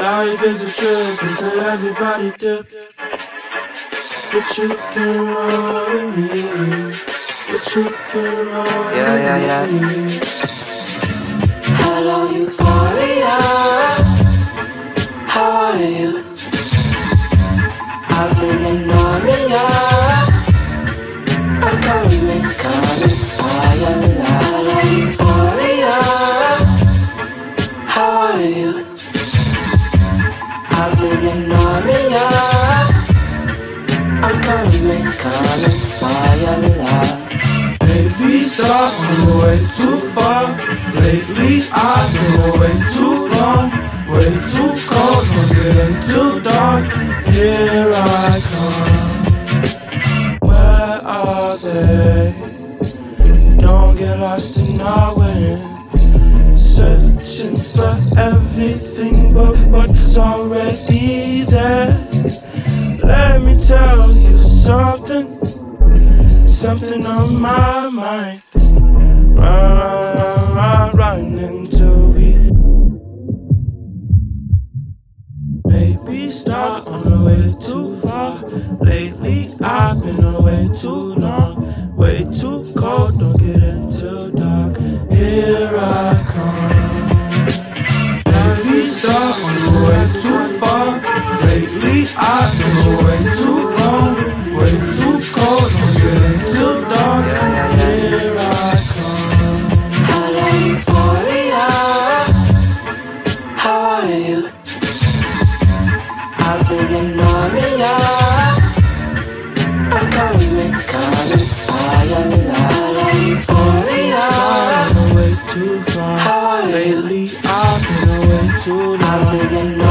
Life is a trip until everybody dip. But you can roll with me. But you can roll Yeah, with yeah, yeah. me. Hello, euphoria. How are you? I've been ignoring ya. Been ignoring ya. I'm coming, coming your love. Baby, stop, I'm way too far. Lately, I've been way too long, way too cold, don't get too dark. Here I come. Where are they? Don't get lost in our. Searching for everything already there. Let me tell you something something on my mind. Run, run, run, run, until we. Maybe start on the way too far. Lately, I've been away too long. Way too cold, don't get into dark. Here I've been away too long. Way too cold, don't get into dark. Here I come. Euphoria. How are you? I've been ignoring ya. I'm coming, coming for your love. Hello, euphoria. Start on the way too far. How are you? Lately, I've been away too long. I've been ignoring